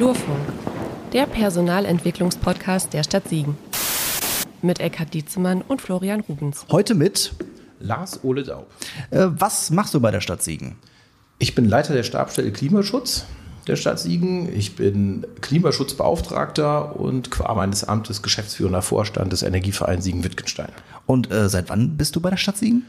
Flurfunk, der Personalentwicklungspodcast der Stadt Siegen. Mit Eckhard Dietzemann und Florian Rubens. Heute mit Lars Ole Daub. Äh, was machst du bei der Stadt Siegen? Ich bin Leiter der Stabstelle Klimaschutz der Stadt Siegen. Ich bin Klimaschutzbeauftragter und qua meines Amtes geschäftsführender Vorstand des Energievereins Siegen-Wittgenstein. Und äh, seit wann bist du bei der Stadt Siegen?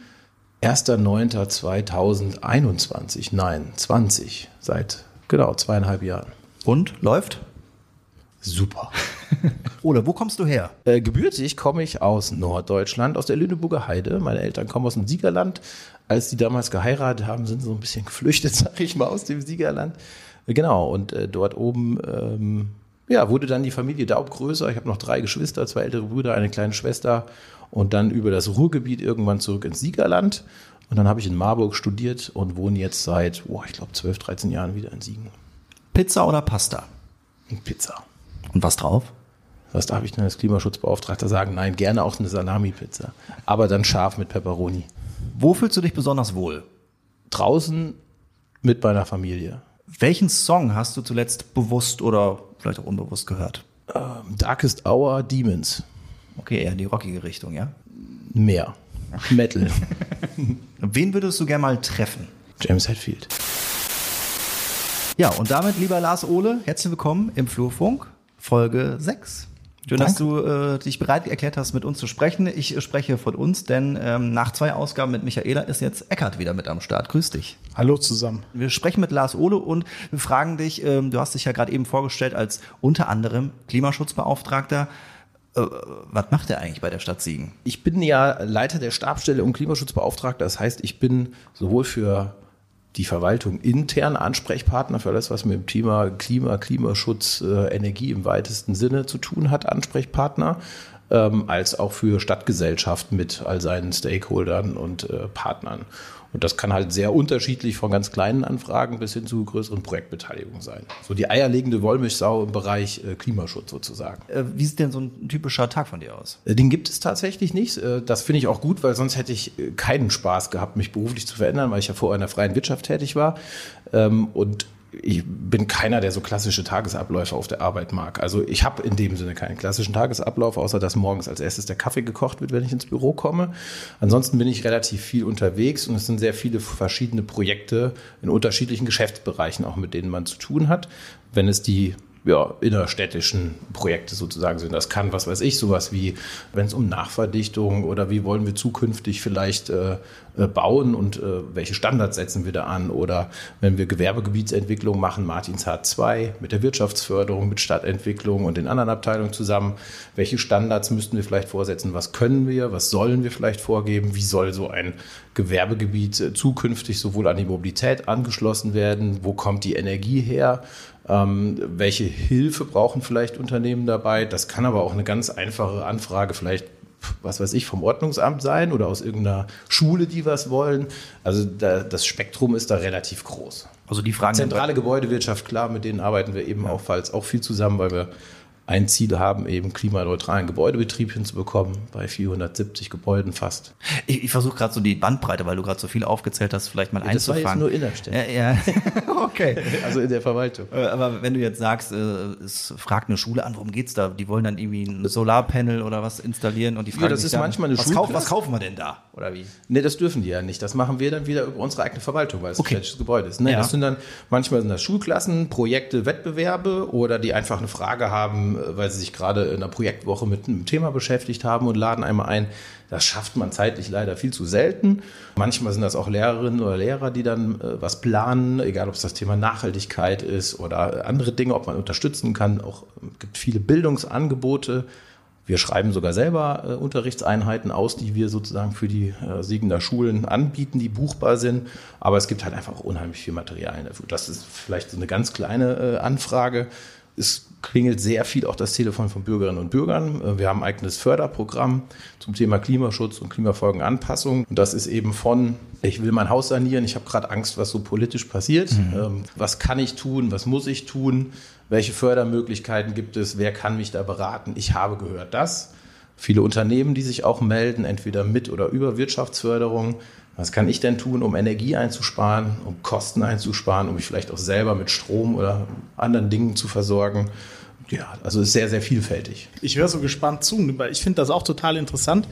1.9.2021, nein, 20, seit genau zweieinhalb Jahren. Und läuft? Super. Ole, wo kommst du her? Äh, gebürtig komme ich aus Norddeutschland, aus der Lüneburger Heide. Meine Eltern kommen aus dem Siegerland. Als die damals geheiratet haben, sind sie so ein bisschen geflüchtet, sag ich mal, aus dem Siegerland. Äh, genau, und äh, dort oben ähm, ja, wurde dann die Familie Daub größer. Ich habe noch drei Geschwister, zwei ältere Brüder, eine kleine Schwester und dann über das Ruhrgebiet irgendwann zurück ins Siegerland. Und dann habe ich in Marburg studiert und wohne jetzt seit, oh, ich glaube, 12, 13 Jahren wieder in Siegen. Pizza oder Pasta? Pizza. Und was drauf? Was darf ich denn als Klimaschutzbeauftragter sagen? Nein, gerne auch eine Salami-Pizza. Aber dann scharf mit Pepperoni. Wo fühlst du dich besonders wohl? Draußen mit meiner Familie. Welchen Song hast du zuletzt bewusst oder vielleicht auch unbewusst gehört? Ähm, Darkest Hour Demons. Okay, eher in die rockige Richtung, ja? Mehr. Metal. Wen würdest du gerne mal treffen? James Hetfield. Ja, und damit, lieber Lars Ole, herzlich willkommen im Flurfunk, Folge 6. Schön, Danke. dass du äh, dich bereit erklärt hast, mit uns zu sprechen. Ich äh, spreche von uns, denn ähm, nach zwei Ausgaben mit Michaela ist jetzt Eckart wieder mit am Start. Grüß dich. Hallo zusammen. Wir sprechen mit Lars Ole und wir fragen dich, ähm, du hast dich ja gerade eben vorgestellt als unter anderem Klimaschutzbeauftragter. Äh, was macht er eigentlich bei der Stadt Siegen? Ich bin ja Leiter der Stabsstelle und Klimaschutzbeauftragter. Das heißt, ich bin sowohl für die Verwaltung intern Ansprechpartner für alles, was mit dem Thema Klima, Klimaschutz, äh, Energie im weitesten Sinne zu tun hat, Ansprechpartner, ähm, als auch für Stadtgesellschaft mit all seinen Stakeholdern und äh, Partnern. Und das kann halt sehr unterschiedlich von ganz kleinen Anfragen bis hin zu größeren Projektbeteiligungen sein. So die eierlegende Wollmilchsau im Bereich äh, Klimaschutz sozusagen. Äh, wie sieht denn so ein typischer Tag von dir aus? Äh, Den gibt es tatsächlich nicht. Das finde ich auch gut, weil sonst hätte ich keinen Spaß gehabt, mich beruflich zu verändern, weil ich ja vorher in der freien Wirtschaft tätig war. Ähm, Und ich bin keiner, der so klassische Tagesabläufe auf der Arbeit mag. Also ich habe in dem Sinne keinen klassischen Tagesablauf, außer dass morgens als erstes der Kaffee gekocht wird, wenn ich ins Büro komme. Ansonsten bin ich relativ viel unterwegs und es sind sehr viele verschiedene Projekte in unterschiedlichen Geschäftsbereichen, auch mit denen man zu tun hat. Wenn es die ja, innerstädtischen Projekte sozusagen sind. Das kann, was weiß ich, sowas wie, wenn es um Nachverdichtung oder wie wollen wir zukünftig vielleicht äh, äh, bauen und äh, welche Standards setzen wir da an? Oder wenn wir Gewerbegebietsentwicklung machen, Martins H2 mit der Wirtschaftsförderung, mit Stadtentwicklung und den anderen Abteilungen zusammen, welche Standards müssten wir vielleicht vorsetzen, was können wir, was sollen wir vielleicht vorgeben, wie soll so ein Gewerbegebiet äh, zukünftig sowohl an die Mobilität angeschlossen werden, wo kommt die Energie her, ähm, welche Hilfe brauchen vielleicht Unternehmen dabei? Das kann aber auch eine ganz einfache Anfrage vielleicht, was weiß ich, vom Ordnungsamt sein oder aus irgendeiner Schule, die was wollen. Also da, das Spektrum ist da relativ groß. Also die Fragen Zentrale Gebäudewirtschaft, klar, mit denen arbeiten wir eben auch falls auch viel zusammen, weil wir ein Ziel haben, eben klimaneutralen Gebäudebetrieb hinzubekommen, bei 470 Gebäuden fast. Ich, ich versuche gerade so die Bandbreite, weil du gerade so viel aufgezählt hast, vielleicht mal Das war jetzt einzufangen. nur Innerstädte, ja, ja. okay. also in der Verwaltung. Äh, Aber wenn du jetzt sagst, äh, es fragt eine Schule an, worum geht's da? Die wollen dann irgendwie ein Solarpanel oder was installieren und die fragen das sich ist dann, manchmal eine was, kauf, was kaufen wir denn da? Oder wie? Nee, das dürfen die ja nicht. Das machen wir dann wieder über unsere eigene Verwaltung, weil es Okay. ein städtisches Gebäude ist. Ne? Ja. Das sind dann, manchmal sind das Schulklassen, Projekte, Wettbewerbe oder die einfach eine Frage haben, weil sie sich gerade in einer Projektwoche mit einem Thema beschäftigt haben und laden einmal ein. Das schafft man zeitlich leider viel zu selten. Manchmal sind das auch Lehrerinnen oder Lehrer, die dann äh, was planen, egal ob es das Thema Nachhaltigkeit ist oder andere Dinge, ob man unterstützen kann. Auch gibt viele Bildungsangebote. Wir schreiben sogar selber äh, Unterrichtseinheiten aus, die wir sozusagen für die äh, Siegener Schulen anbieten, die buchbar sind. Aber es gibt halt einfach unheimlich viel Material dafür. Das ist vielleicht so eine ganz kleine äh, Anfrage. Es klingelt sehr viel auch das Telefon von Bürgerinnen und Bürgern. Äh, Wir haben ein eigenes Förderprogramm zum Thema Klimaschutz und Klimafolgenanpassung. Und das ist eben von, ich will mein Haus sanieren, ich habe gerade Angst, was so politisch passiert. Ähm, Was kann ich tun, was muss ich tun? Welche Fördermöglichkeiten gibt es? Wer kann mich da beraten? Ich habe gehört das. Viele Unternehmen, die sich auch melden, entweder mit oder über Wirtschaftsförderung, Was kann ich denn tun, um Energie einzusparen, um Kosten einzusparen, um mich vielleicht auch selber mit Strom oder anderen Dingen zu versorgen? Ja, also ist sehr, sehr vielfältig. Ich höre so gespannt zu, weil ich finde das auch total interessant.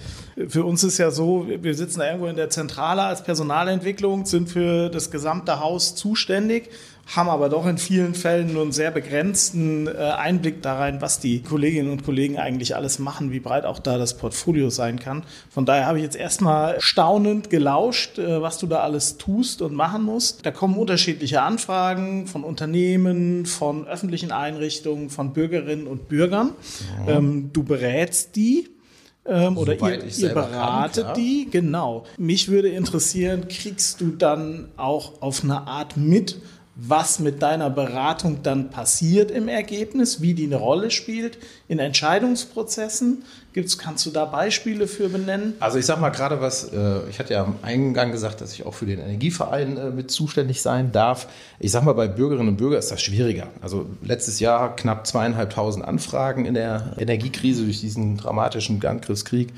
Für uns ist ja so, wir sitzen da irgendwo in der Zentrale als Personalentwicklung, sind für das gesamte Haus zuständig haben aber doch in vielen Fällen nur einen sehr begrenzten äh, Einblick da rein, was die Kolleginnen und Kollegen eigentlich alles machen, wie breit auch da das Portfolio sein kann. Von daher habe ich jetzt erstmal staunend gelauscht, äh, was du da alles tust und machen musst. Da kommen unterschiedliche Anfragen von Unternehmen, von öffentlichen Einrichtungen, von Bürgerinnen und Bürgern. Ja. Ähm, du berätst die. Ähm, oder ihr, ihr beratet kann, die, genau. Mich würde interessieren, kriegst du dann auch auf eine Art mit, was mit deiner Beratung dann passiert im Ergebnis, wie die eine Rolle spielt in Entscheidungsprozessen. Gibt's, kannst du da Beispiele für benennen? Also ich sage mal gerade was, äh, ich hatte ja am Eingang gesagt, dass ich auch für den Energieverein äh, mit zuständig sein darf. Ich sage mal, bei Bürgerinnen und Bürgern ist das schwieriger. Also letztes Jahr knapp zweieinhalbtausend Anfragen in der Energiekrise durch diesen dramatischen Angriffskrieg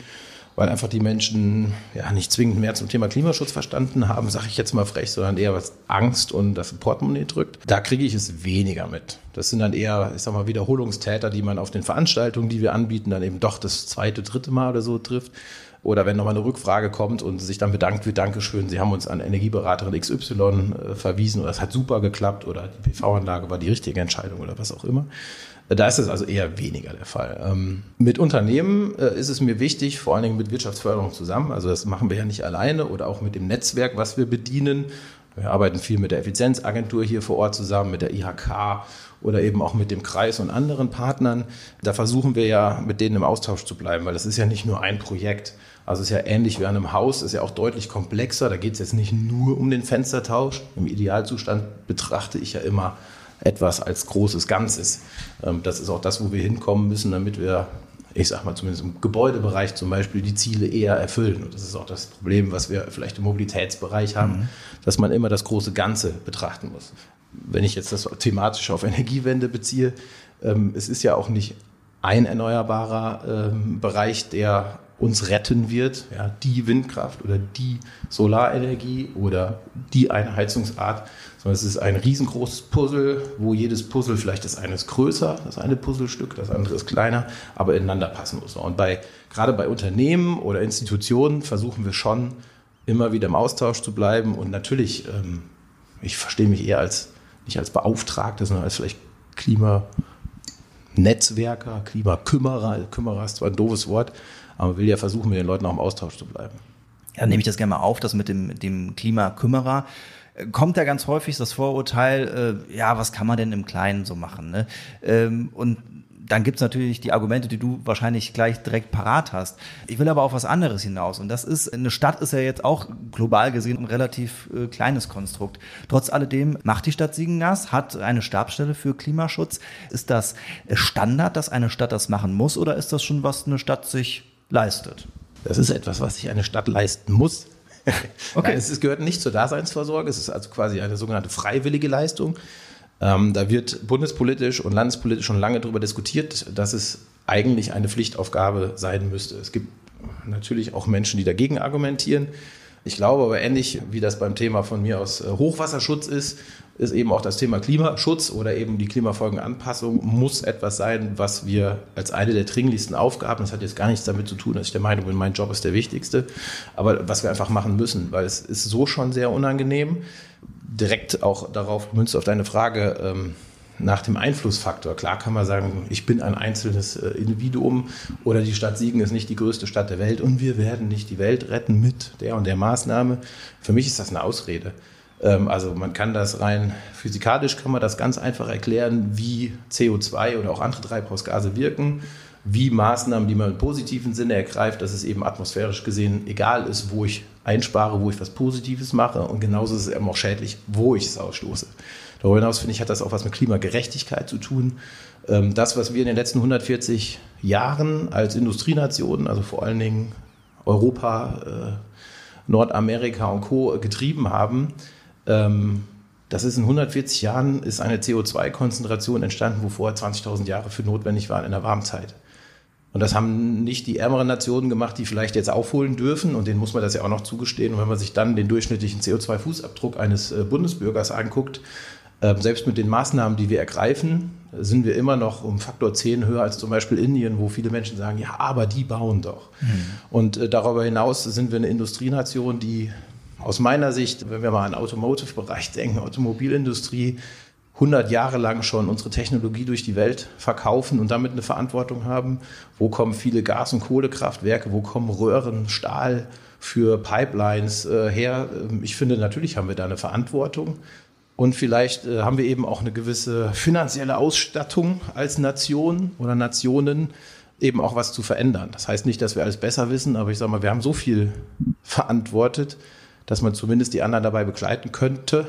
weil einfach die Menschen ja nicht zwingend mehr zum Thema Klimaschutz verstanden haben, sage ich jetzt mal frech, sondern eher was Angst und das Portemonnaie drückt. Da kriege ich es weniger mit. Das sind dann eher, ich sag mal, Wiederholungstäter, die man auf den Veranstaltungen, die wir anbieten, dann eben doch das zweite, dritte Mal oder so trifft. Oder wenn nochmal eine Rückfrage kommt und sich dann bedankt wird, Dankeschön, Sie haben uns an Energieberaterin XY äh, verwiesen oder es hat super geklappt oder die PV-Anlage war die richtige Entscheidung oder was auch immer. Da ist es also eher weniger der Fall. Ähm, mit Unternehmen äh, ist es mir wichtig, vor allen Dingen mit Wirtschaftsförderung zusammen. Also das machen wir ja nicht alleine oder auch mit dem Netzwerk, was wir bedienen. Wir arbeiten viel mit der Effizienzagentur hier vor Ort zusammen, mit der IHK oder eben auch mit dem Kreis und anderen Partnern. Da versuchen wir ja, mit denen im Austausch zu bleiben, weil das ist ja nicht nur ein Projekt. Also es ist ja ähnlich wie an einem Haus, ist ja auch deutlich komplexer. Da geht es jetzt nicht nur um den Fenstertausch. Im Idealzustand betrachte ich ja immer etwas als großes Ganzes. Ähm, das ist auch das, wo wir hinkommen müssen, damit wir, ich sag mal zumindest im Gebäudebereich zum Beispiel, die Ziele eher erfüllen. Und das ist auch das Problem, was wir vielleicht im Mobilitätsbereich haben, mhm. dass man immer das große Ganze betrachten muss. Wenn ich jetzt das thematisch auf Energiewende beziehe, ähm, es ist ja auch nicht ein erneuerbarer ähm, Bereich, der uns retten wird, ja, die Windkraft oder die Solarenergie oder die eine Heizungsart, sondern es ist ein riesengroßes Puzzle, wo jedes Puzzle vielleicht das eine ist größer, das eine Puzzlestück, das andere ist kleiner, aber ineinander passen muss. Und bei, gerade bei Unternehmen oder Institutionen versuchen wir schon immer wieder im Austausch zu bleiben und natürlich, ähm, ich verstehe mich eher als, nicht als Beauftragter, sondern als vielleicht Klimanetzwerker, Klimakümmerer, Kümmerer ist zwar ein doofes Wort, aber will ja versuchen, mit den Leuten auch im Austausch zu bleiben. Ja, nehme ich das gerne mal auf, das mit dem, dem Klimakümmerer kommt ja ganz häufig das Vorurteil, äh, ja, was kann man denn im Kleinen so machen? Ne? Ähm, und dann gibt's natürlich die Argumente, die du wahrscheinlich gleich direkt parat hast. Ich will aber auf was anderes hinaus. Und das ist, eine Stadt ist ja jetzt auch global gesehen ein relativ äh, kleines Konstrukt. Trotz alledem macht die Stadt Siegen das, hat eine Stabsstelle für Klimaschutz. Ist das Standard, dass eine Stadt das machen muss oder ist das schon, was eine Stadt sich leistet? Das ist etwas, was sich eine Stadt leisten muss. okay. Nein, es gehört nicht zur Daseinsvorsorge, es ist also quasi eine sogenannte freiwillige Leistung. Ähm, da wird bundespolitisch und landespolitisch schon lange darüber diskutiert, dass es eigentlich eine Pflichtaufgabe sein müsste. Es gibt natürlich auch Menschen, die dagegen argumentieren. Ich glaube aber ähnlich wie das beim Thema von mir aus äh, Hochwasserschutz ist, ist eben auch das Thema Klimaschutz oder eben die Klimafolgenanpassung muss etwas sein, was wir als eine der dringlichsten Aufgaben, das hat jetzt gar nichts damit zu tun, dass ich der Meinung bin, mein Job ist der wichtigste, aber was wir einfach machen müssen, weil es ist so schon sehr unangenehm. Direkt auch darauf münzt auf deine Frage, ähm, nach dem Einflussfaktor. Klar kann man sagen, ich bin ein einzelnes äh, Individuum oder die Stadt Siegen ist nicht die größte Stadt der Welt und wir werden nicht die Welt retten mit der und der Maßnahme. Für mich ist das eine Ausrede. Ähm, also man kann das rein physikalisch kann man das ganz einfach erklären, wie CO2 oder auch andere Treibhausgase wirken, wie Maßnahmen, die man im positiven Sinne ergreift, dass es eben atmosphärisch gesehen egal ist, wo ich einspare, wo ich was Positives mache und genauso ist es eben auch schädlich, wo ich es ausstoße. Darüber hinaus finde ich, hat das auch was mit Klimagerechtigkeit zu tun. Ähm, das, was wir in den letzten 140 Jahren als Industrienation, also vor allen Dingen Europa, äh, Nordamerika und Co. getrieben haben, ähm, das ist in 140 Jahren ist eine CO2-Konzentration entstanden, wo vorher 20.000 Jahre für notwendig waren in der Warmzeit. Und das haben nicht die ärmeren Nationen gemacht, die vielleicht jetzt aufholen dürfen. Und denen muss man das ja auch noch zugestehen. Und wenn man sich dann den durchschnittlichen CO2-Fußabdruck eines äh, Bundesbürgers anguckt, selbst mit den Maßnahmen, die wir ergreifen, sind wir immer noch um Faktor 10 höher als zum Beispiel Indien, wo viele Menschen sagen, ja, aber die bauen doch. Mhm. Und äh, darüber hinaus sind wir eine Industrienation, die aus meiner Sicht, wenn wir mal an Automotive-Bereich denken, Automobilindustrie, 100 Jahre lang schon unsere Technologie durch die Welt verkaufen und damit eine Verantwortung haben. Wo kommen viele Gas- und Kohlekraftwerke? Wo kommen Röhren, Stahl für Pipelines äh, her? Ähm, ich finde, natürlich haben wir da eine Verantwortung. Und vielleicht äh, haben wir eben auch eine gewisse finanzielle Ausstattung als Nation oder Nationen, eben auch was zu verändern. Das heißt nicht, dass wir alles besser wissen, aber ich sage mal, wir haben so viel verantwortet, dass man zumindest die anderen dabei begleiten könnte,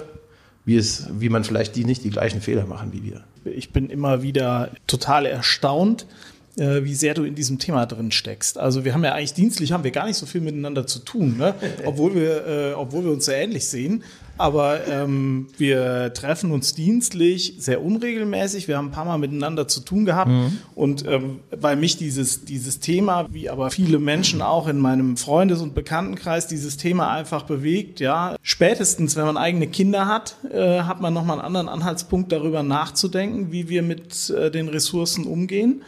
wie, es, wie man vielleicht die nicht die gleichen Fehler machen wie wir. Ich bin immer wieder total erstaunt, äh, wie sehr du in diesem Thema drin steckst. Also wir haben ja eigentlich dienstlich haben wir gar nicht so viel miteinander zu tun, ne? obwohl wir äh, obwohl wir uns sehr ähnlich sehen. Aber ähm, wir treffen uns dienstlich sehr unregelmäßig. Wir haben ein paar Mal miteinander zu tun gehabt. Mhm. Und ähm, weil mich dieses, dieses Thema, wie aber viele Menschen auch in meinem Freundes- und Bekanntenkreis, dieses Thema einfach bewegt, ja. Spätestens, wenn man eigene Kinder hat, äh, hat man nochmal einen anderen Anhaltspunkt darüber nachzudenken, wie wir mit äh, den Ressourcen umgehen.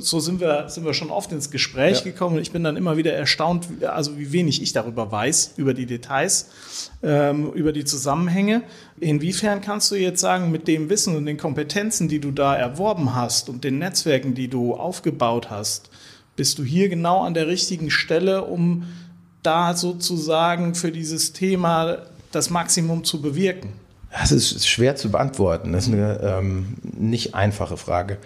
So sind wir, sind wir schon oft ins Gespräch ja. gekommen und ich bin dann immer wieder erstaunt, also wie wenig ich darüber weiß, über die Details, ähm, über die Zusammenhänge. Inwiefern kannst du jetzt sagen, mit dem Wissen und den Kompetenzen, die du da erworben hast und den Netzwerken, die du aufgebaut hast, bist du hier genau an der richtigen Stelle, um da sozusagen für dieses Thema das Maximum zu bewirken? Das ist schwer zu beantworten. Das ist eine ähm, nicht einfache Frage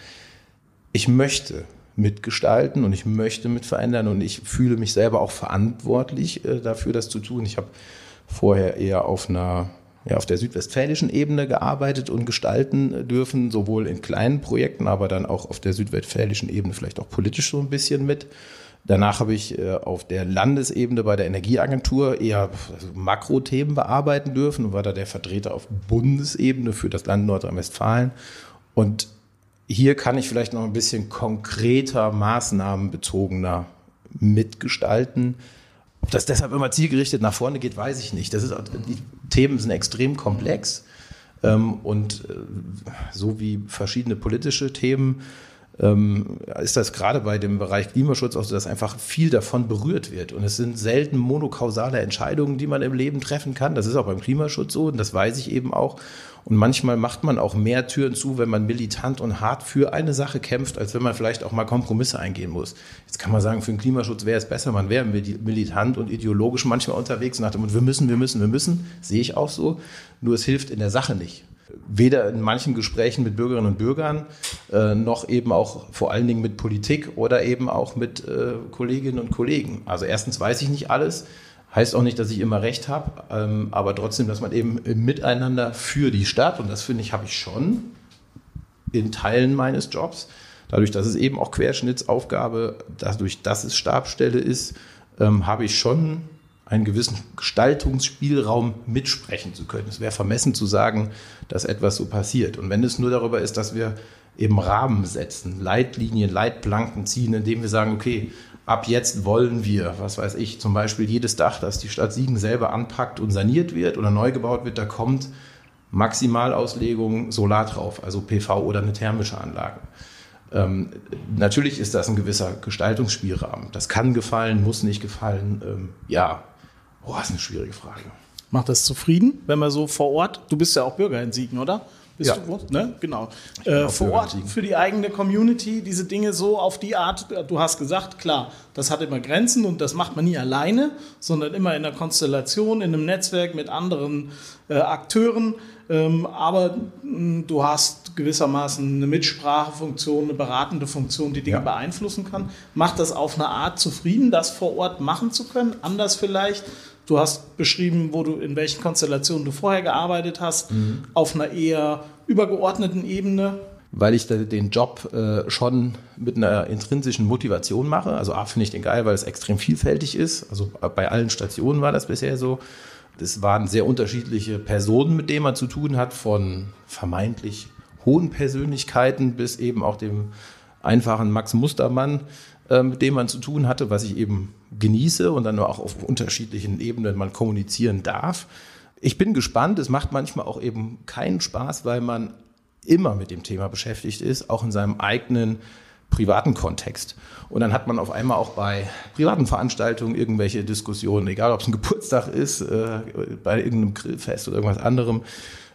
ich möchte mitgestalten und ich möchte mit verändern und ich fühle mich selber auch verantwortlich äh, dafür, das zu tun. Ich habe vorher eher auf einer ja, auf der südwestfälischen Ebene gearbeitet und gestalten dürfen, sowohl in kleinen Projekten, aber dann auch auf der südwestfälischen Ebene vielleicht auch politisch so ein bisschen mit. Danach habe ich äh, auf der Landesebene bei der Energieagentur eher also Makrothemen bearbeiten dürfen und war da der Vertreter auf Bundesebene für das Land Nordrhein-Westfalen. Und hier kann ich vielleicht noch ein bisschen konkreter, maßnahmenbezogener mitgestalten. Ob das deshalb immer zielgerichtet nach vorne geht, weiß ich nicht. Das ist, die Themen sind extrem komplex. Ähm, und äh, so wie verschiedene politische Themen ist das gerade bei dem Bereich Klimaschutz auch so, dass einfach viel davon berührt wird. Und es sind selten monokausale Entscheidungen, die man im Leben treffen kann. Das ist auch beim Klimaschutz so und das weiß ich eben auch. Und manchmal macht man auch mehr Türen zu, wenn man militant und hart für eine Sache kämpft, als wenn man vielleicht auch mal Kompromisse eingehen muss. Jetzt kann man sagen, für den Klimaschutz wäre es besser, man wäre militant und ideologisch manchmal unterwegs nach dem, wir müssen, wir müssen, wir müssen. Sehe ich auch so. Nur es hilft in der Sache nicht. Weder in manchen Gesprächen mit Bürgerinnen und Bürgern, äh, noch eben auch vor allen Dingen mit Politik oder eben auch mit äh, Kolleginnen und Kollegen. Also erstens weiß ich nicht alles. Heißt auch nicht, dass ich immer recht habe, ähm, aber trotzdem, dass man eben miteinander für die Stadt, und das finde ich, habe ich schon in Teilen meines Jobs, dadurch, dass es eben auch Querschnittsaufgabe, dadurch, dass es Stabstelle ist, ähm, habe ich schon einen gewissen Gestaltungsspielraum mitsprechen zu können. Es wäre vermessen zu sagen, dass etwas so passiert. Und wenn es nur darüber ist, dass wir eben Rahmen setzen, Leitlinien, Leitplanken ziehen, indem wir sagen, okay, ab jetzt wollen wir, was weiß ich, zum Beispiel jedes Dach, das die Stadt Siegen selber anpackt und saniert wird oder neu gebaut wird, da kommt Maximalauslegung Solar drauf, also PV oder eine thermische Anlage. Ähm, natürlich ist das ein gewisser Gestaltungsspielrahmen. Das kann gefallen, muss nicht gefallen. Ähm, ja, das ist eine schwierige Frage. Macht das zufrieden, wenn man so vor Ort, du bist ja auch Bürger in Siegen, oder? Bist ja. du, ne? Genau. Äh, vor Ort für die eigene Community, diese Dinge so auf die Art, du hast gesagt, klar, das hat immer Grenzen und das macht man nie alleine, sondern immer in einer Konstellation, in einem Netzwerk mit anderen äh, Akteuren. Ähm, aber mh, hm, du hast gewissermaßen eine Mitsprachefunktion, eine beratende Funktion, die Dinge ja. beeinflussen kann. Macht das auf eine Art zufrieden, das vor Ort machen zu können? Anders vielleicht? Du hast beschrieben, wo du in welchen Konstellationen du vorher gearbeitet hast, mhm. auf einer eher übergeordneten Ebene. Weil ich den Job äh, schon mit einer intrinsischen Motivation mache. Also A finde ich den geil, weil es extrem vielfältig ist. Also bei allen Stationen war das bisher so. Es waren sehr unterschiedliche Personen, mit denen man zu tun hat, von vermeintlich hohen Persönlichkeiten bis eben auch dem einfachen Max Mustermann äh, mit dem man zu tun hatte, was ich eben genieße und dann auch auf unterschiedlichen Ebenen man kommunizieren darf. Ich bin gespannt. Es macht manchmal auch eben keinen Spaß, weil man immer mit dem Thema beschäftigt ist, auch in seinem eigenen privaten Kontext. Und dann hat man auf einmal auch bei privaten Veranstaltungen irgendwelche Diskussionen, egal ob es ein Geburtstag ist, äh, bei irgendeinem Grillfest oder irgendwas anderem.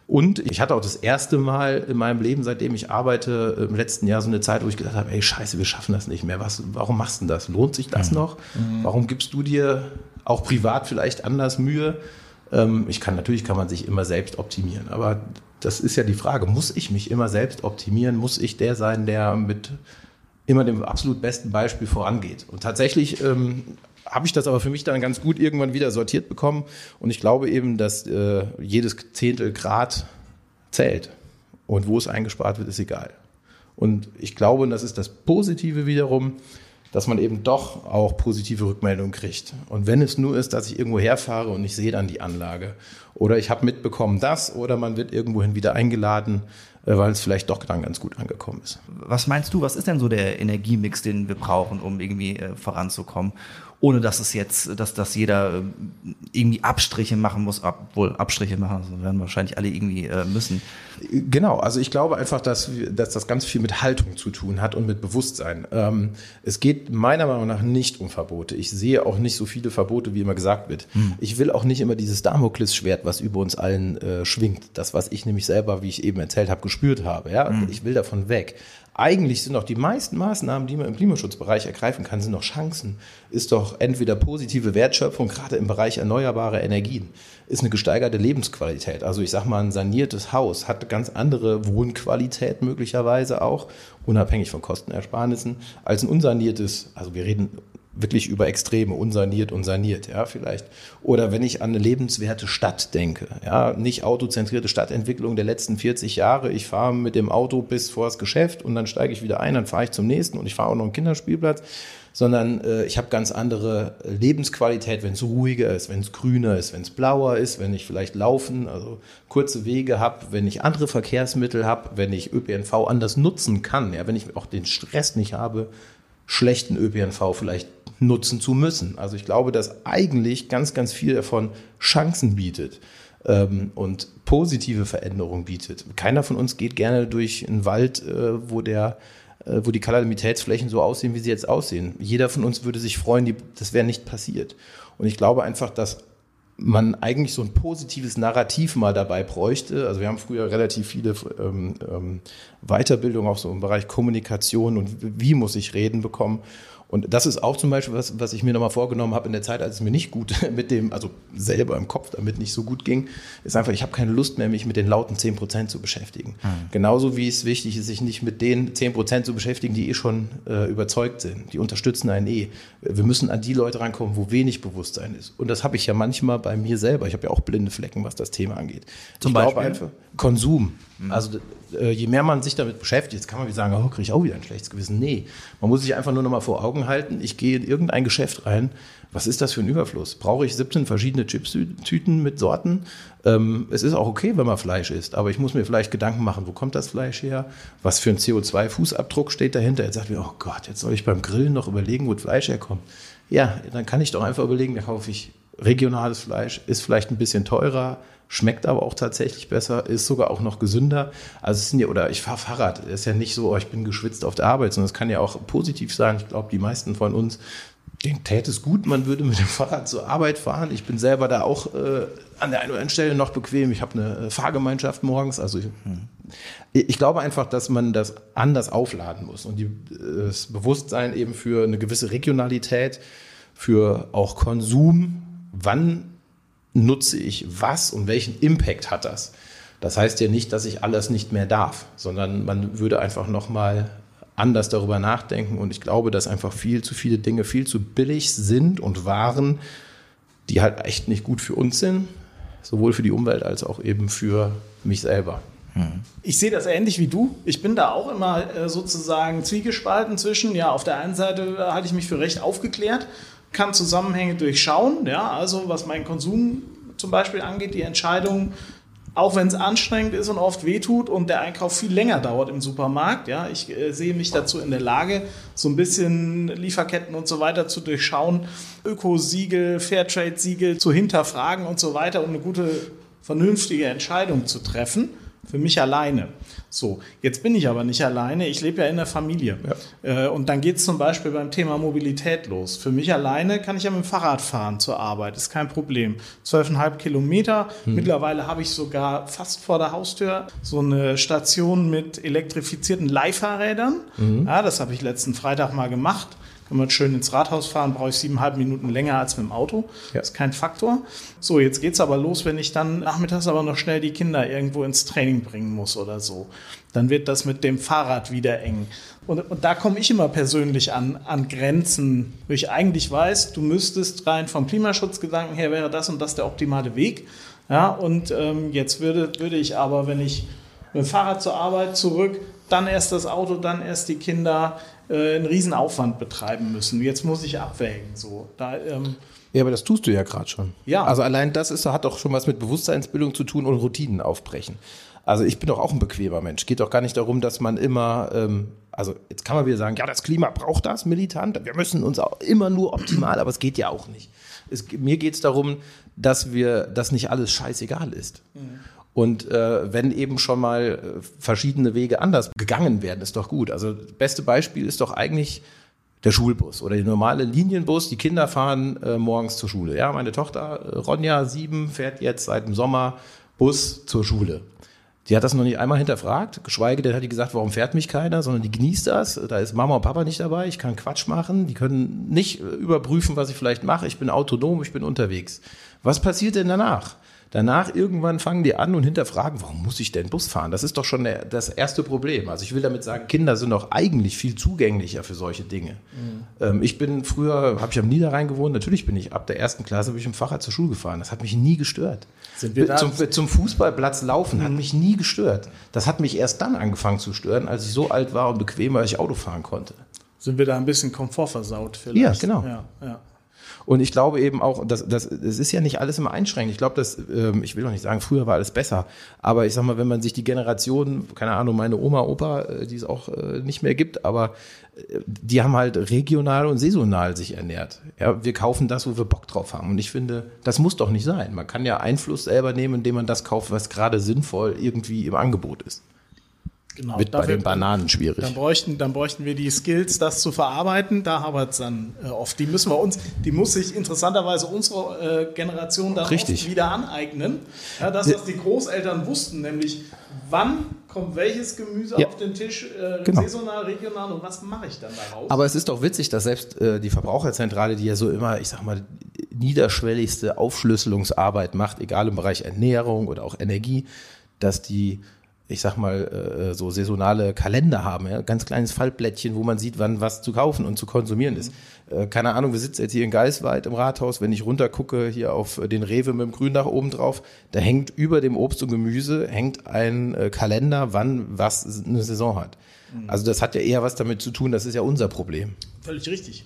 Und ich hatte auch das erste Mal in meinem Leben, seitdem ich arbeite, im letzten Jahr so eine Zeit, wo ich gedacht habe, ey, scheiße, wir schaffen das nicht mehr. Was, warum machst du das? Lohnt sich das mhm. noch? Mhm. Warum gibst du dir auch privat vielleicht anders Mühe? Ähm, ich kann, natürlich kann man sich immer selbst optimieren, aber das ist ja die Frage, muss ich mich immer selbst optimieren? Muss ich der sein, der mit immer dem absolut besten Beispiel vorangeht? Und tatsächlich ähm, habe ich das aber für mich dann ganz gut irgendwann wieder sortiert bekommen. Und ich glaube eben, dass äh, jedes Zehntel Grad zählt. Und wo es eingespart wird, ist egal. Und ich glaube, und das ist das Positive wiederum, dass man eben doch auch positive Rückmeldungen kriegt. Und wenn es nur ist, dass ich irgendwo herfahre und ich sehe dann die Anlage oder ich habe mitbekommen das oder man wird irgendwohin wieder eingeladen, äh, weil es vielleicht doch dann ganz gut angekommen ist. Was meinst du, was ist denn so der Energiemix, den wir brauchen, um irgendwie äh, voranzukommen? ohne dass es jetzt, dass, dass jeder äh, irgendwie Abstriche machen muss, obwohl Abstriche machen, das werden wahrscheinlich alle irgendwie äh, müssen. Genau, also ich glaube einfach, dass, dass das ganz viel mit Haltung zu tun hat und mit Bewusstsein. Ähm, es geht meiner Meinung nach nicht um Verbote. Ich sehe auch nicht so viele Verbote, wie immer gesagt wird. Hm. Ich will auch nicht immer dieses Damoklesschwert, was über uns allen äh, schwingt. Das, was ich nämlich selber, wie ich eben erzählt habe, gespürt habe. Ja? Hm. Ich will davon weg eigentlich sind doch die meisten Maßnahmen, die man im Klimaschutzbereich ergreifen kann, sind doch Chancen. Ist doch entweder positive Wertschöpfung, gerade im Bereich erneuerbare Energien, ist eine gesteigerte Lebensqualität. Also ich sage mal, ein saniertes Haus hat ganz andere Wohnqualität möglicherweise auch, unabhängig von Kostenersparnissen, als ein unsaniertes, also wir reden wirklich über Extreme, unsaniert und saniert, ja, vielleicht. Oder wenn ich an eine lebenswerte Stadt denke, ja, nicht autozentrierte Stadtentwicklung der letzten 40 Jahre. Ich fahre mit dem Auto bis vor das Geschäft und dann steige ich wieder ein, dann fahre ich zum nächsten und ich fahre auch noch einen Kinderspielplatz, sondern äh, ich habe ganz andere Lebensqualität, wenn es ruhiger ist, wenn es grüner ist, wenn es blauer ist, wenn ich vielleicht laufen, also kurze Wege habe, wenn ich andere Verkehrsmittel habe, wenn ich ÖPNV anders nutzen kann, ja, wenn ich auch den Stress nicht habe, schlechten ÖPNV vielleicht nutzen zu müssen. Also ich glaube, dass eigentlich ganz, ganz viel davon Chancen bietet ähm, und positive Veränderungen bietet. Keiner von uns geht gerne durch einen Wald, äh, wo der äh, wo die Kalamitätsflächen so aussehen, wie sie jetzt aussehen. Jeder von uns würde sich freuen, die, das wäre nicht passiert. Und ich glaube einfach, dass man eigentlich so ein positives Narrativ mal dabei bräuchte. Also wir haben früher relativ viele ähm, ähm, Weiterbildungen auch so im Bereich Kommunikation und wie muss ich reden bekommen. Und das ist auch zum Beispiel was, was ich mir nochmal vorgenommen habe in der Zeit, als es mir nicht gut mit dem, also selber im Kopf damit nicht so gut ging, ist einfach, ich habe keine Lust mehr, mich mit den lauten 10 Prozent zu beschäftigen. Mhm. Genauso wie es wichtig ist, sich nicht mit den 10 Prozent zu beschäftigen, die eh schon äh, überzeugt sind. Die unterstützen einen eh. Wir müssen an die Leute rankommen, wo wenig Bewusstsein ist. Und das habe ich ja manchmal bei mir selber. Ich habe ja auch blinde Flecken, was das Thema angeht. Zum ich Beispiel? einfach Konsum. Mhm. Also äh, je mehr man sich damit beschäftigt, jetzt kann man wie sagen, oh, kriege ich auch wieder ein schlechtes Gewissen. Nee, man muss sich einfach nur noch mal vor Augen halten, ich gehe in irgendein Geschäft rein, was ist das für ein Überfluss? Brauche ich 17 verschiedene Chipstüten mit Sorten? Ähm, es ist auch okay, wenn man Fleisch isst, aber ich muss mir vielleicht Gedanken machen, wo kommt das Fleisch her? Was für ein CO2-Fußabdruck steht dahinter? Jetzt sagt mir, oh Gott, jetzt soll ich beim Grillen noch überlegen, wo das Fleisch herkommt. Ja, dann kann ich doch einfach überlegen, da kaufe ich regionales Fleisch, ist vielleicht ein bisschen teurer, schmeckt aber auch tatsächlich besser, ist sogar auch noch gesünder. Also es sind ja, oder ich fahre Fahrrad, ist ja nicht so, oh, ich bin geschwitzt auf der Arbeit, sondern es kann ja auch positiv sein. Ich glaube, die meisten von uns, denen täte es gut, man würde mit dem Fahrrad zur Arbeit fahren. Ich bin selber da auch äh, an der einen oder anderen Stelle noch bequem. Ich habe eine äh, Fahrgemeinschaft morgens. Also ich, hm. ich, glaube einfach, dass man das anders aufladen muss und die, das Bewusstsein eben für eine gewisse Regionalität, für auch Konsum, wann nutze ich was und welchen Impact hat das? Das heißt ja nicht, dass ich alles nicht mehr darf, sondern man würde einfach nochmal anders darüber nachdenken. Und ich glaube, dass einfach viel zu viele Dinge viel zu billig sind und waren, die halt echt nicht gut für uns sind, sowohl für die Umwelt als auch eben für mich selber. Ich sehe das ähnlich wie du. Ich bin da auch immer äh, sozusagen zwiegespalten zwischen, ja, auf der einen Seite halte ich mich für recht aufgeklärt kann Zusammenhänge durchschauen. Ja, also was meinen Konsum zum Beispiel angeht, die Entscheidung, auch wenn es anstrengend ist und oft wehtut und der Einkauf viel länger dauert im Supermarkt. Ja, ich äh, sehe mich dazu in der Lage, so ein bisschen Lieferketten und so weiter zu durchschauen, Ökosiegel, Fairtrade-Siegel zu hinterfragen und so weiter, um eine gute, vernünftige Entscheidung zu treffen für mich alleine. So, jetzt bin ich aber nicht alleine, ich lebe ja in der Familie. Ja. Äh, und dann geht es zum Beispiel beim Thema Mobilität los. Für mich alleine kann ich ja mit dem Fahrrad fahren zur Arbeit, ist kein Problem. Zwölfeinhalb Kilometer. Hm. Mittlerweile habe ich sogar fast vor der Haustür so eine Station mit elektrifizierten Leihfahrrädern. Mhm. Ja, das habe ich letzten Freitag mal gemacht. Wenn man schön ins Rathaus fahren, brauche ich siebeneinhalb Minuten länger als mit dem Auto. Ja. Das ist kein Faktor. So, jetzt geht es aber los, wenn ich dann nachmittags aber noch schnell die Kinder irgendwo ins Training bringen muss oder so. Dann wird das mit dem Fahrrad wieder eng. Und, und da komme ich immer persönlich an, an Grenzen, wo ich eigentlich weiß, du müsstest rein vom Klimaschutzgedanken her wäre das und das der optimale Weg. Ja, und ähm, jetzt würde, würde ich aber, wenn ich mit dem Fahrrad zur Arbeit zurück, dann erst das Auto, dann erst die Kinder, äh, einen Riesenaufwand betreiben müssen. Jetzt muss ich abwägen. So. Da, ähm, ja, aber das tust du ja gerade schon. Ja. Also allein das ist, hat doch schon was mit Bewusstseinsbildung zu tun und Routinen aufbrechen. Also ich bin doch auch ein bequemer Mensch. Geht doch gar nicht darum, dass man immer, ähm, also jetzt kann man wieder sagen, ja, das Klima braucht das militant. Wir müssen uns auch immer nur optimal, aber es geht ja auch nicht. Es, mir geht es darum, dass wir, dass nicht alles scheißegal ist. Mhm. Und äh, wenn eben schon mal äh, verschiedene Wege anders gegangen werden, ist doch gut. Also das beste Beispiel ist doch eigentlich der Schulbus oder der normale Linienbus. Die Kinder fahren äh, morgens zur Schule. Ja, meine Tochter äh, Ronja, sieben, fährt jetzt seit dem Sommer Bus zur Schule. Die hat das noch nicht einmal hinterfragt, geschweige denn hat die gesagt, warum fährt mich keiner, sondern die genießt das. Da ist Mama und Papa nicht dabei, ich kann Quatsch machen, die können nicht äh, überprüfen, was ich vielleicht mache. Ich bin autonom, ich bin unterwegs. Was passiert denn danach? Danach irgendwann fangen die an und hinterfragen, warum muss ich denn Bus fahren? Das ist doch schon der, das erste Problem. Also ich will damit sagen, Kinder sind doch eigentlich viel zugänglicher für solche Dinge. Mhm. Ähm, ich bin früher, habe ich am Niederrhein gewohnt, natürlich bin ich ab der ersten Klasse bin ich im Fahrrad zur Schule gefahren. Das hat mich nie gestört. Sind wir da? Zum, zum Fußballplatz laufen mhm. hat mich nie gestört. Das hat mich erst dann angefangen zu stören, als ich so alt war und bequem, weil ich Auto fahren konnte. Sind wir da ein bisschen komfortversaut vielleicht? Ja, genau. Ja, ja. Und ich glaube eben auch, dass das, das ist ja nicht alles immer einschränkend. Ich glaube, dass, ähm, ich will doch nicht sagen, früher war alles besser, aber ich sag mal, wenn man sich die Generation, keine Ahnung, meine Oma, Opa, äh, die es auch äh, nicht mehr gibt, aber äh, die haben halt regional und saisonal sich ernährt. Ja, wir kaufen das, wo wir Bock drauf haben. Und ich finde, das muss doch nicht sein. Man kann ja Einfluss selber nehmen, indem man das kauft, was gerade sinnvoll irgendwie im Angebot ist. Genau, Wird dafür, bei den Bananen schwierig. Dann bräuchten, dann bräuchten wir die Skills, das zu verarbeiten. Da hapert es dann äh, oft. Die müssen wir uns, die muss sich interessanterweise unsere äh, Generation dann Richtig. wieder aneignen. Ja, das, was die Großeltern wussten, nämlich wann kommt welches Gemüse ja. auf den Tisch, äh, genau. saisonal, regional und was mache ich dann daraus? Aber es ist doch witzig, dass selbst äh, die Verbraucherzentrale, die ja so immer, ich sag mal, niederschwelligste Aufschlüsselungsarbeit macht, egal im Bereich Ernährung oder auch Energie, dass die ich sag mal, äh, so saisonale Kalender haben, ja? ganz kleines Faltblättchen, wo man sieht, wann was zu kaufen und zu konsumieren ist. Äh, keine Ahnung, wir sitzen jetzt hier in Geisweit im Rathaus, wenn ich runtergucke hier auf den Rewe mit dem Grün nach oben drauf, da hängt über dem Obst und Gemüse hängt ein äh, Kalender, wann was eine Saison hat. Mhm. Also das hat ja eher was damit zu tun, das ist ja unser Problem. Völlig richtig.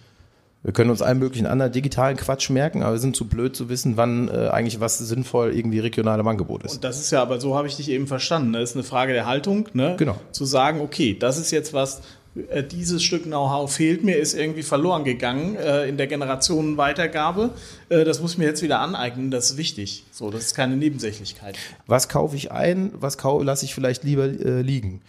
Wir können uns allen möglichen anderen digitalen Quatsch merken, aber wir sind zu blöd zu wissen, wann äh, eigentlich was sinnvoll irgendwie regional im Angebot ist. Und das ist ja, aber so habe ich dich eben verstanden. Das ist eine Frage der Haltung, ne? Genau. Zu sagen, okay, das ist jetzt was, äh, dieses Stück Know-how fehlt mir, ist irgendwie verloren gegangen äh, in der Generationenweitergabe. Äh, das muss ich mir jetzt wieder aneignen, das ist wichtig. So, das ist keine Nebensächlichkeit. Was kaufe ich ein, was lasse ich vielleicht lieber äh, liegen?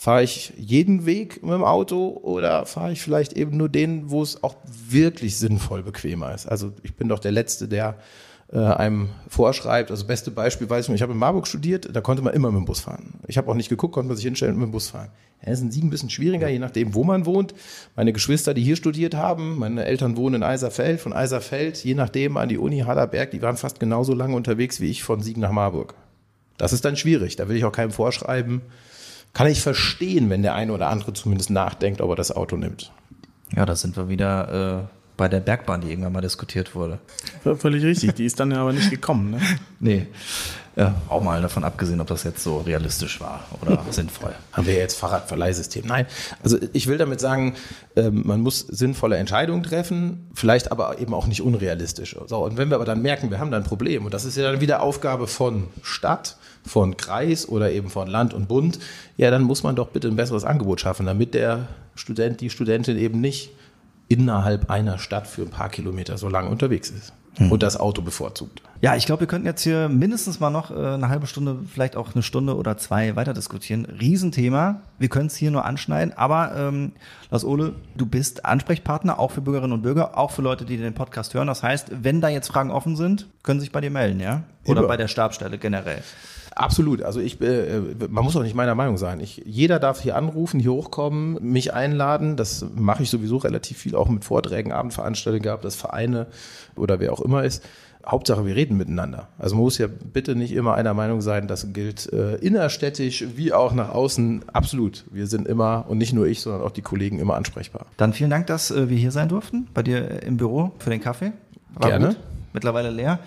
Fahre ich jeden Weg mit dem Auto oder fahre ich vielleicht eben nur den, wo es auch wirklich sinnvoll bequemer ist? Also ich bin doch der Letzte, der äh, einem vorschreibt. Also beste Beispiel weiß ich nicht, ich habe in Marburg studiert, da konnte man immer mit dem Bus fahren. Ich habe auch nicht geguckt, konnte man sich hinstellen und mit dem Bus fahren. Ja, ist in Siegen ein bisschen schwieriger, je nachdem, wo man wohnt. Meine Geschwister, die hier studiert haben, meine Eltern wohnen in Eiserfeld, von Eiserfeld, je nachdem an die Uni Hallerberg, die waren fast genauso lange unterwegs wie ich von Siegen nach Marburg. Das ist dann schwierig, da will ich auch keinem vorschreiben, kann ich verstehen, wenn der eine oder andere zumindest nachdenkt, ob er das Auto nimmt. Ja, da sind wir wieder äh, bei der Bergbahn, die irgendwann mal diskutiert wurde. Völlig richtig, die ist dann ja aber nicht gekommen. Ne? nee. Ja. Auch mal davon abgesehen, ob das jetzt so realistisch war oder sinnvoll. Haben wir jetzt Fahrradverleihsystem? Nein. Also ich will damit sagen, ähm, man muss sinnvolle Entscheidungen treffen, vielleicht aber eben auch nicht unrealistisch. So, und wenn wir aber dann merken, wir haben da ein Problem, und das ist ja dann wieder Aufgabe von Stadt, von Kreis oder eben von Land und Bund, ja, dann muss man doch bitte ein besseres Angebot schaffen, damit der Student, die Studentin eben nicht innerhalb einer Stadt für ein paar Kilometer so lange unterwegs ist hm. und das Auto bevorzugt. Ja, ich glaube, wir könnten jetzt hier mindestens mal noch äh, eine halbe Stunde, vielleicht auch eine Stunde oder zwei weiter diskutieren. Riesenthema. Wir können es hier nur anschneiden, aber ähm, Lars Ole, du bist Ansprechpartner auch für Bürgerinnen und Bürger, auch für Leute, die den Podcast hören. Das heißt, wenn da jetzt Fragen offen sind, können Sie sich bei dir melden, ja? Oder Über. bei der Stabstelle generell. Absolut. Also ich, äh, man muss auch nicht meiner Meinung sein. Ich, jeder darf hier anrufen, hier hochkommen, mich einladen. Das mache ich sowieso relativ viel, auch mit Vorträgen, Abendveranstaltungen gehabt, das Vereine oder wer auch immer ist. Hauptsache, wir reden miteinander. Also man muss ja bitte nicht immer einer Meinung sein, das gilt äh, innerstädtisch wie auch nach außen. Absolut. Wir sind immer, und nicht nur ich, sondern auch die Kollegen immer ansprechbar. Dann vielen Dank, dass äh, wir hier sein durften, bei dir im Büro für den Kaffee. War Gerne. Gut. Mittlerweile leer.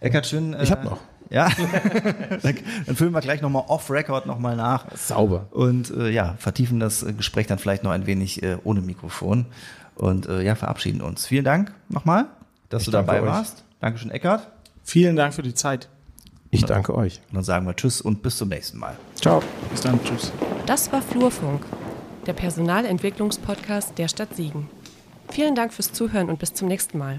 Eckart, schön. Äh, ich habe noch. Ja, dann füllen wir gleich nochmal off-Record nochmal nach. Sauber. Und äh, ja, vertiefen das Gespräch dann vielleicht noch ein wenig äh, ohne Mikrofon. Und äh, ja, verabschieden uns. Vielen Dank nochmal, dass ich du dabei warst. Dankeschön, Eckart. Vielen Dank für die Zeit. Ich danke euch. Und dann sagen wir Tschüss und bis zum nächsten Mal. Ciao. Bis dann. Tschüss. Das war Flurfunk, der Personalentwicklungspodcast der Stadt Siegen. Vielen Dank fürs Zuhören und bis zum nächsten Mal.